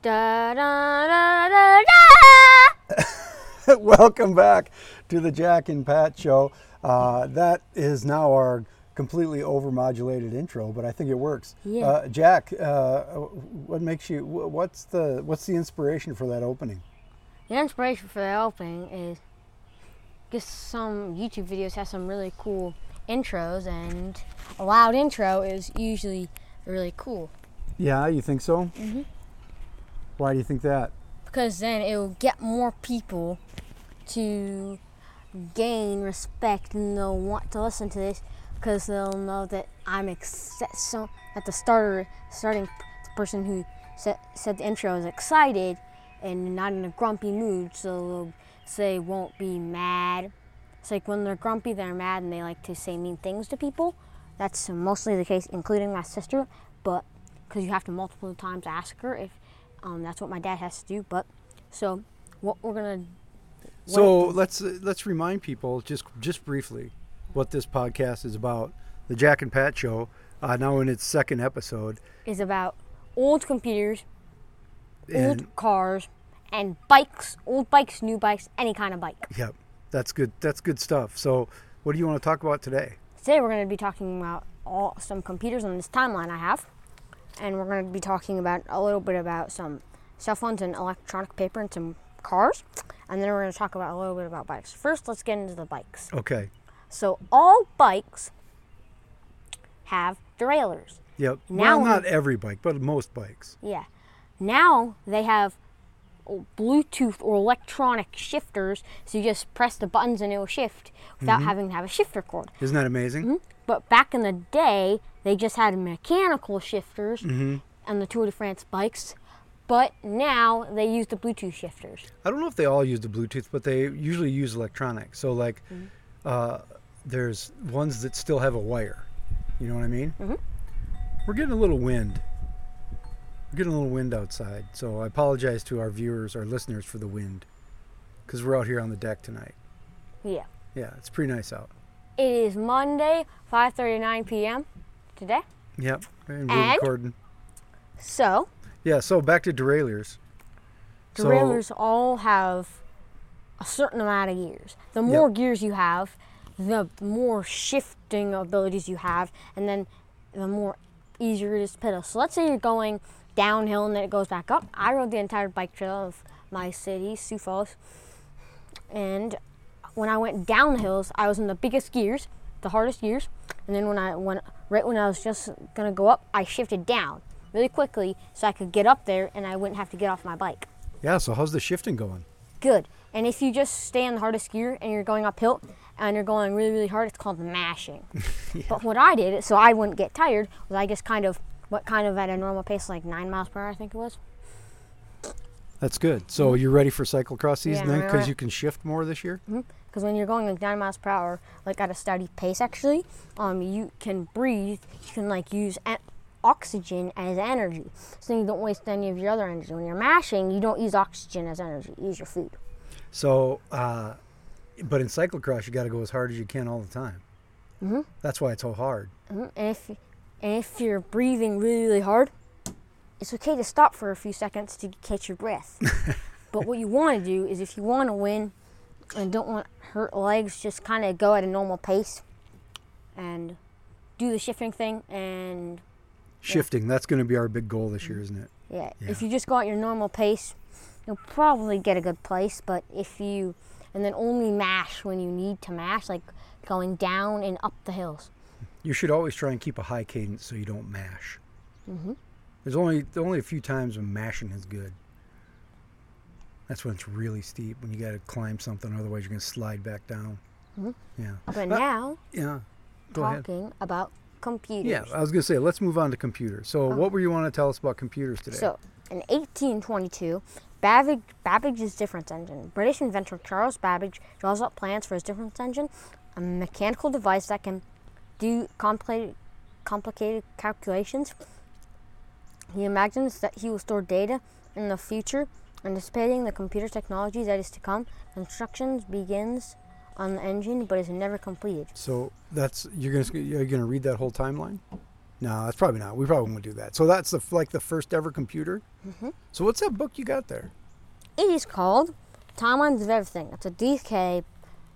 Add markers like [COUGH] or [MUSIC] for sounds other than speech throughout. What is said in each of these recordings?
Da da da da da. Welcome back to the Jack and Pat Show. Uh, that is now our completely overmodulated intro, but I think it works. Yeah. Uh, Jack, uh, what makes you? What's the what's the inspiration for that opening? The inspiration for the opening is just some YouTube videos have some really cool intros, and a loud intro is usually really cool Yeah, you think so? Mm-hmm. Why do you think that? because then it will get more people to gain respect and they'll want to listen to this because they'll know that I'm ex- so that the starter starting person who said, said the intro is excited and not in a grumpy mood so they'll say won't be mad it's like when they're grumpy they're mad and they like to say mean things to people that's mostly the case including my sister but because you have to multiple times ask her if um, that's what my dad has to do but so what we're gonna So let's uh, let's remind people just just briefly what this podcast is about. The Jack and Pat Show, uh, now in its second episode, is about old computers and old cars and bikes old bikes new bikes any kind of bike yep, that's good. That's good stuff. So, what do you want to talk about today? today we're going to be talking about all some computers on this timeline i have and we're going to be talking about a little bit about some cell phones and electronic paper and some cars and then we're going to talk about a little bit about bikes first let's get into the bikes Okay. so all bikes have derailleurs Yep. Now well, not every bike, but most bikes. Yeah. Now they have Bluetooth or electronic shifters, so you just press the buttons and it will shift without mm-hmm. having to have a shifter cord. Isn't that amazing? Mm-hmm. But back in the day, they just had mechanical shifters on the Tour de France bikes. But now they use the Bluetooth shifters. I don't know if they all use the Bluetooth, but they usually use electronic. So, like, uh, there's ones that still have a wire. You know what I mean? Mhm. We're getting a little wind. We're getting a little wind outside. So, I apologize to our viewers, our listeners, for the wind. Because we're out here on the deck tonight. Yeah. Yeah, it's pretty nice out. It is Monday, 5:39 p.m. today. Yep. And we're And? recording. So Yeah, so back to derailleurs. Derailleurs all have a certain amount of gears. The more gears you have, the more shifting abilities you have, and then the more easier it is to pedal. So let's say you're going downhill and then it goes back up. I rode the entire bike trail of my city, Sioux Falls, and when I went down hills, I was in the biggest gears, the hardest gears, and then when I went right when I was just gonna go up, I shifted down really quickly so I could get up there and I wouldn't have to get off my bike Yeah, so how's the shifting going? good. And if you just stay in the hardest gear and you're going uphill and you're going really, really hard, it's called mashing. [LAUGHS] But what I did, so I wouldn't get tired, was I just kind of, what kind of at a normal pace, like nine miles per hour, I think it was. That's good. So mm-hmm. you're ready for cyclocross season Yeah, then? Because you can shift more this year? Mm-hmm. Because when you're going like nine miles per hour, like at a steady pace, actually, um, you can breathe. You can like use a- oxygen as energy, so you don't waste any of your other energy. When you're mashing, you don't use oxygen as energy. You use your food. So, uh, but in cyclocross, you got to go as hard as you can all the time. Mhm. That's why it's so hard. Mhm. And if and if you're breathing really really hard, it's okay to stop for a few seconds to catch your breath. [LAUGHS] but what you want to do is if you want to win and don't want hurt legs, just kind of go at a normal pace and do the shifting thing. And Shifting, that's going to be our big goal this year, isn't it? yeah, Yeah. if you just go at your normal pace, you'll probably get a good place. But if you and then only mash when you need to mash, like going down and up the hills. You should always try and keep a high cadence so you don't mash. Mhm. There's only only a few times when mashing is good. That's when it's really steep, when you got to climb something, otherwise you're going to slide back down. Mhm. Yeah. But Uh, now Yeah. Go ahead. talking about computers. Yeah, I was going to say, let's move on to computers. So, what were you want to tell us about computers today? So, in 1822, Babbage, Babbage's difference engine. British inventor Charles Babbage draws up plans for his difference engine, a mechanical device that can do complicated, complicated calculations. He imagines that he will store data in the future, anticipating the computer technology that is to come. Construction begins on the engine, but is never completed. So that's you're gonna you're gonna read that whole timeline. No, that's probably not. We probably won't do that. So that's the like the first ever computer. Mm-hmm. So what's that book you got there? It is called Timelines of Everything. It's a DK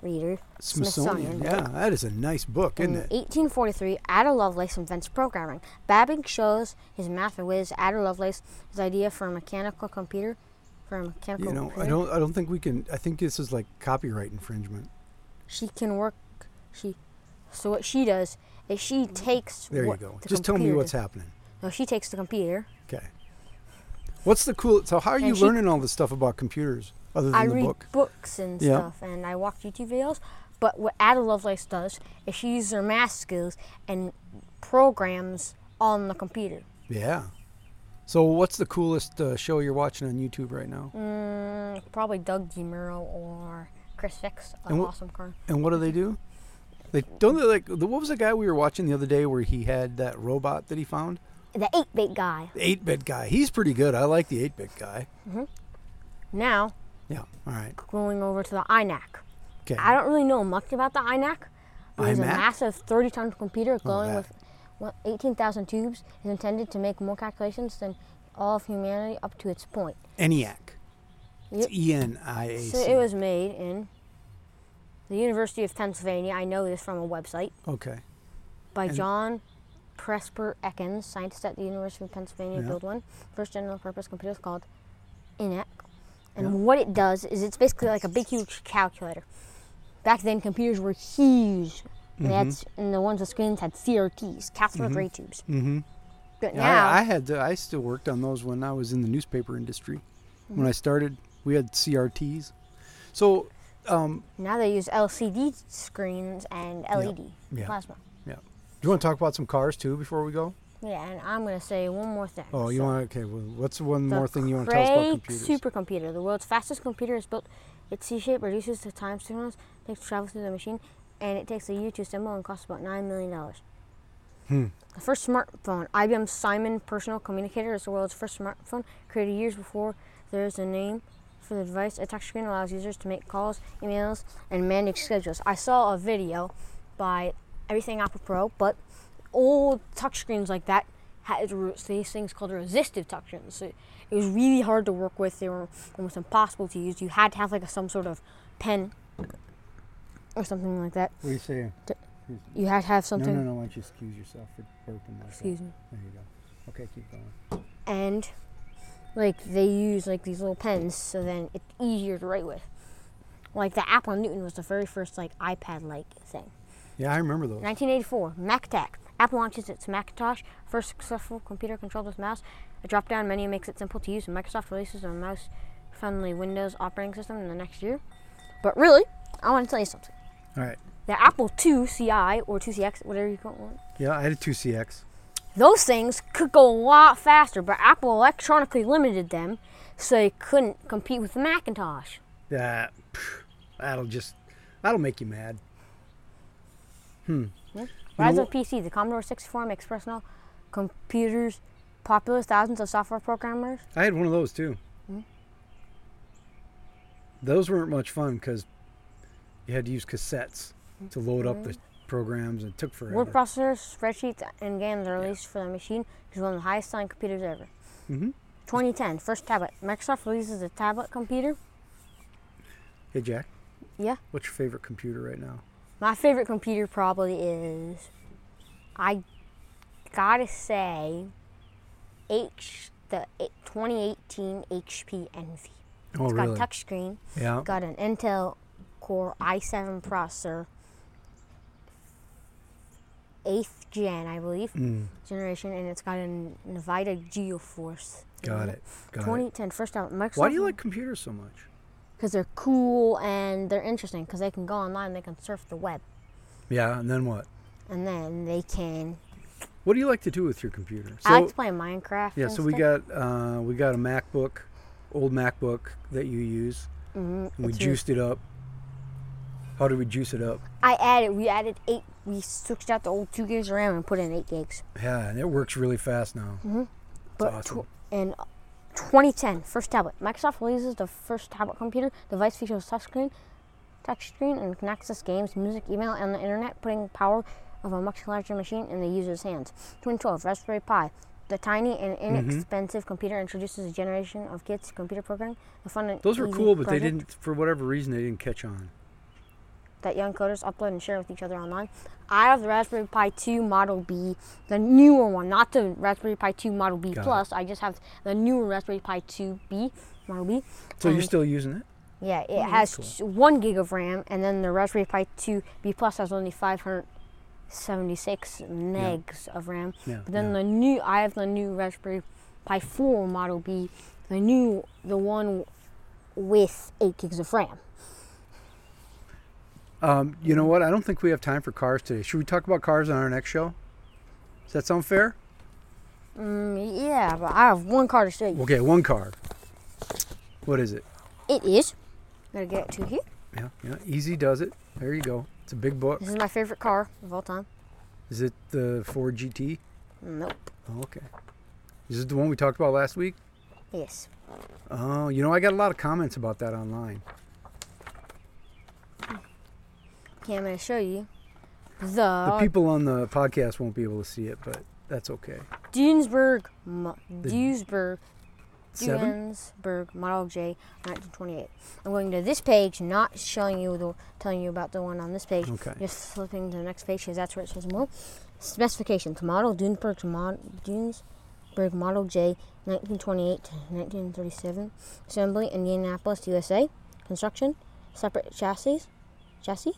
reader. Smithsonian. Yeah, that is a nice book, isn't it? 1843, Ada Lovelace invents programming. Babbage shows his math whiz Ada Lovelace his idea for a mechanical computer. For a mechanical You know, I don't. I don't think we can. I think this is like copyright infringement. She can work. She. So what she does is she takes. There you go. the Just tell me what's happening. No, she takes the computer. Okay. What's the cool? So how are you she- learning all this stuff about computers other than I the read book? books and Yeah. stuff, and I watch YouTube videos. But what Ada Lovelace does is she uses her math skills and programs on the computer. Yeah. So what's the coolest uh, show you're watching on YouTube right now? Mm, probably Doug DeMuro or Chris Fix, an wh- awesome car. And what do they do? They don't they like the, what was the guy we were watching the other day where he had that robot that he found? The 8 bit guy. The eight bit guy. He's pretty good. I like the eight bit guy. Mhm. Now, Yeah. All right. going over to the ENIAC. Okay. I don't really know much about the ENIAC. It is a massive 30 ton computer going that. with 18,000 tubes. is intended to make more calculations than all of humanity up to its point. ENIAC. It's Yep. E N I A So it was made in the University of Pennsylvania. I know this from a website Okay. by And- John Presper Ekins, scientist at the University of Pennsylvania. Yeah. Built one first general purpose computer called ENIAC. And Yeah. what it does is it's basically like a big, huge calculator. Back then, computers were huge. Had, and the ones with screens had CRTs, cathode ray tubes. Mm-hmm. But now, I, I had to, I still worked on those when I was in the newspaper industry. When I started, we had CRTs. So, um, now they use LCD screens and LED Yeah. plasma. yeah. Do you want to talk about some cars too before we go? Yeah, and I'm going to say one more thing. Oh, you So- want okay? Well, what's one more thing you want to tell us about computers? supercomputer, the world's fastest computer, is built. Its C-shape reduces the time signals takes to travel through the machine, and it takes a year to assemble and costs about nine million dollars. Hmm. The first smartphone, IBM Simon Personal Communicator, is the world's first smartphone, created years before there is a name for the device. A touch screen allows users to make calls, emails, and manage schedules. I saw a video by Everything Apple Pro, but old touchscreens like that had these things called resistive touchscreens. So it was really hard to work with. They were almost impossible to use. You had to have like a, some sort of pen or something like that. What are you saying? You had to have No, something. no, no. Why don't you excuse yourself for burping like Excuse that? me. There you go. Okay, keep going. And like they use like these little pens, so then it's easier to write with. Like the Apple Newton was the very first like iPad-like thing. Yeah, I remember those. 1984, MacTac. Apple launches its Macintosh, first successful computer controlled with mouse. A drop-down menu makes it simple to use, and Microsoft releases a mouse-friendly Windows operating system in the next year. But really, I want to tell you something. All right. The Apple II CI or 2CX, whatever you call it, Yeah, I had a 2CX. those things could go a lot faster, but Apple electronically limited them so they couldn't compete with the Macintosh. That that'll just that'll make you mad. Hmm. Rise know of PC, the Commodore 64 makes personal computers popular with thousands of software programmers. I had one of those too. Hmm? Those weren't much fun because you had to use cassettes to load up the programs and it took forever. Word processors, spreadsheets, and games are released for the machine, is one of the highest selling computers ever. hmm 2010, first tablet. Microsoft releases a tablet computer. Hey Jack. Yeah. What's your favorite computer right now? My favorite computer probably is, I gotta say, H the 2018 HP Envy. Oh It's really? got a touchscreen, yeah. got an Intel Core i7 processor, eighth gen, I believe, Mm, generation, and it's got an Nvidia GeForce. got it. Got it. 2010 first tablet. Microsoft. Why do you like computers so much? Because they're cool and they're interesting. Because they can go online, they can surf the web, Yeah, and then what? and then they can. What do you like to do with your computer? I like to play Minecraft. yeah, so we got uh, we got a MacBook, old MacBook that you use. Mhm, And we it's juiced it up. How did we juice it up? I added. We added eight. We switched out the old two gigs of RAM and put in eight gigs. Yeah, and it works really fast now. But awesome. tw- in 2010, first tablet. Microsoft releases the first tablet computer. The device features touchscreen, touchscreen, and can access games, music, email, and the internet, putting power of a much larger machine in the user's hands. 2012 Raspberry Pi. The tiny and Mm-hmm. inexpensive computer introduces a generation of kids to computer programming. The fun and Those were cool, but they didn't, for whatever reason, they didn't catch on. That young coders upload and share with each other online. I have the Raspberry Pi 2 Model B, the newer one, not the Raspberry Pi 2 Model B Got it. Plus. I just have the newer Raspberry Pi 2B Model B. So you're um, still using it? Yeah, it Oh, has t- one gig of RAM, and then the Raspberry Pi 2 B Plus has only 576 megs of RAM. Yeah. But then yeah. the new, I have the new Raspberry Pi 4 Model B, the new, the one with 8 gigs of RAM. Um, you know what? I don't think we have time for cars today. Should we talk about cars on our next show? Does that sound fair? Mm, yeah, but I have one car to show you. Okay, one car. What is it? It is. Gotta get it to here. Yeah, yeah. Easy does it. There you go. It's a big book. This is my favorite car of all time. Is it the Ford GT? Nope. Oh, okay. Is it the one we talked about last week? Yes. Oh, you know, I got a lot of comments about that online. Okay, I'm gonna show you the, The people on the podcast won't be able to see it, but that's okay. Dunesburg, Mo- Duesburg, Seven? Duensburg Model J, 1928. I'm going to this page, not showing you the, telling you about the one on this page. Okay. Just flipping to the next page because that's where it says more. Specifications: Model Dunesburg Mod, Dunesburg Model J, 1928 to 1937. Assembly: Indianapolis, USA. Construction: separate chassis, chassis,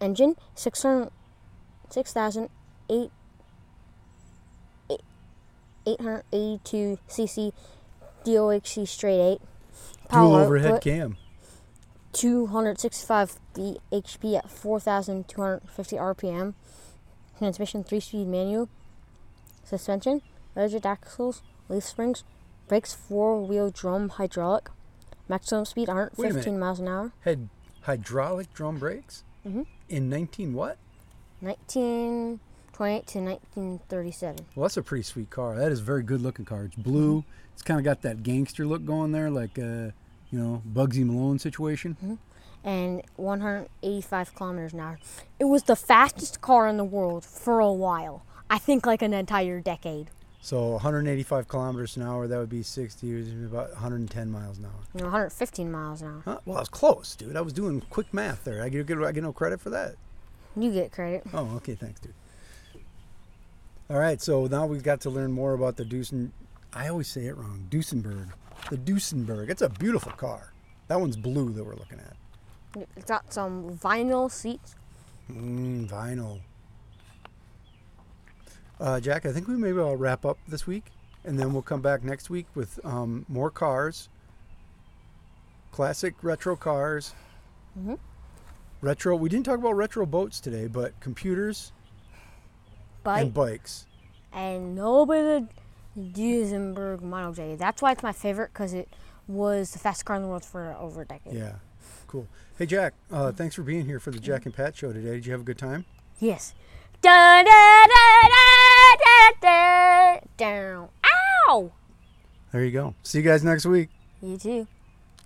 engine 600, 6,008. 882 cc DOHC straight 8. Dual overhead output, cam. 265 bhp at 4,250 RPM. Transmission 3 speed manual. Suspension, rigid axles, leaf springs, brakes 4 wheel drum hydraulic. Maximum speed aren't 15 miles an hour. Had hydraulic drum brakes Mhm. In 19 what? 1928 to 1937. Well, that's a pretty sweet car. That is a very good looking car. It's blue. It's kind of got that gangster look going there, like uh, you know, Bugsy Malone situation. and 185 kilometers an hour. It was the fastest car in the world for a while. I think like an entire decade. So 185 kilometers an hour. That would be 60. It would be about 110 miles an hour. You know, 115 miles an hour. Huh? Well, I was close, dude. I was doing quick math there. I get, get I get no credit for that. You get credit. Oh, okay. Thanks, dude. All right. So now we've got to learn more about the Dusen. I always say it wrong. Duesenberg. The Duesenberg. It's a beautiful car. That one's blue that we're looking at. It's got some vinyl seats. Mm, vinyl. Uh, Jack, I think we maybe I'll wrap up this week, and then we'll come back next week with um, more cars, classic retro cars, Mhm. retro. We didn't talk about retro boats today, but computers But and bikes. and nobody the Duesenberg Model J. That's why it's my favorite because it was the fastest car in the world for over a decade. Yeah, cool. Hey, Jack, uh, thanks for being here for the Jack and Pat show today. Did you have a good time? Yes. Da da da da da da. Down. Ow! There you go. See you guys next week. You too.